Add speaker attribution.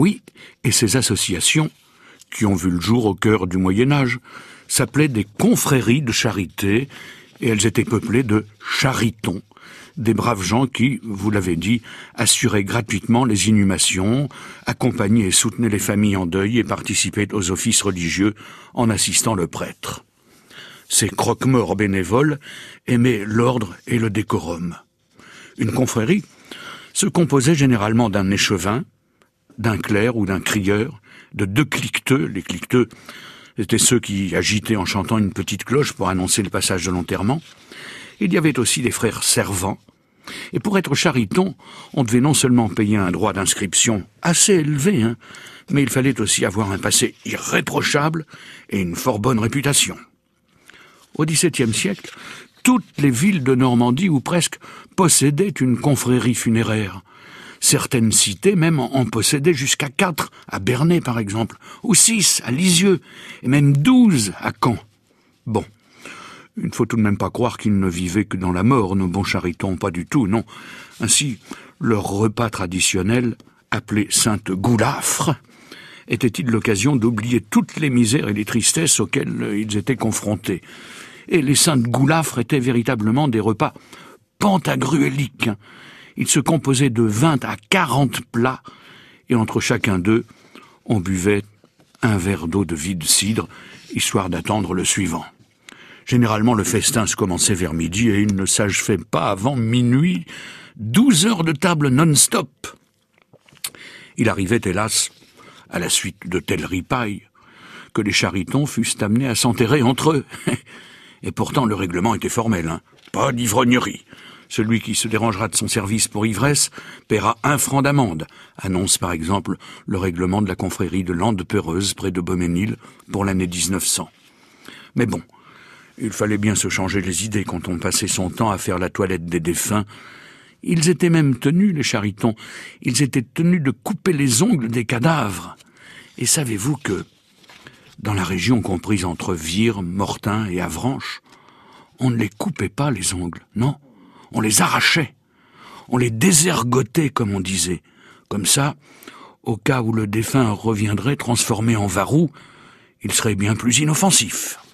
Speaker 1: Oui, et ces associations, qui ont vu le jour au cœur du Moyen Âge, s'appelaient des confréries de charité, et elles étaient peuplées de charitons, des braves gens qui, vous l'avez dit, assuraient gratuitement les inhumations, accompagnaient et soutenaient les familles en deuil et participaient aux offices religieux en assistant le prêtre. Ces croque-morts bénévoles aimaient l'ordre et le décorum. Une confrérie se composait généralement d'un échevin, d'un clerc ou d'un crieur, de deux cliqueteux, les cliqueteux étaient ceux qui agitaient en chantant une petite cloche pour annoncer le passage de l'enterrement. Il y avait aussi des frères servants. Et pour être chariton, on devait non seulement payer un droit d'inscription assez élevé, hein, mais il fallait aussi avoir un passé irréprochable et une fort bonne réputation. Au XVIIe siècle, toutes les villes de Normandie ou presque possédaient une confrérie funéraire. Certaines cités même en possédaient jusqu'à quatre, à Bernay par exemple, ou six à Lisieux, et même douze à Caen. Bon. Il ne faut tout de même pas croire qu'ils ne vivaient que dans la mort, nos bons charitons, pas du tout, non. Ainsi, leur repas traditionnel, appelé Sainte Goulafre, était-il l'occasion d'oublier toutes les misères et les tristesses auxquelles ils étaient confrontés. Et les Saintes Goulafres étaient véritablement des repas pantagruéliques, il se composait de vingt à quarante plats, et entre chacun d'eux, on buvait un verre d'eau de vide cidre, histoire d'attendre le suivant. Généralement, le festin se commençait vers midi et il ne s'achevait pas avant minuit, douze heures de table non-stop. Il arrivait, hélas, à la suite de telles ripailles, que les charitons fussent amenés à s'enterrer entre eux. Et pourtant, le règlement était formel, hein. Pas d'ivrognerie. Celui qui se dérangera de son service pour ivresse paiera un franc d'amende, annonce par exemple le règlement de la confrérie de Landes Peureuse près de Beauménil pour l'année 1900. Mais bon, il fallait bien se changer les idées quand on passait son temps à faire la toilette des défunts. Ils étaient même tenus, les charitons, ils étaient tenus de couper les ongles des cadavres. Et savez-vous que, dans la région comprise entre Vire, Mortain et Avranches, on ne les coupait pas les ongles, non? On les arrachait, on les désergotait, comme on disait. Comme ça, au cas où le défunt reviendrait transformé en varou, il serait bien plus inoffensif.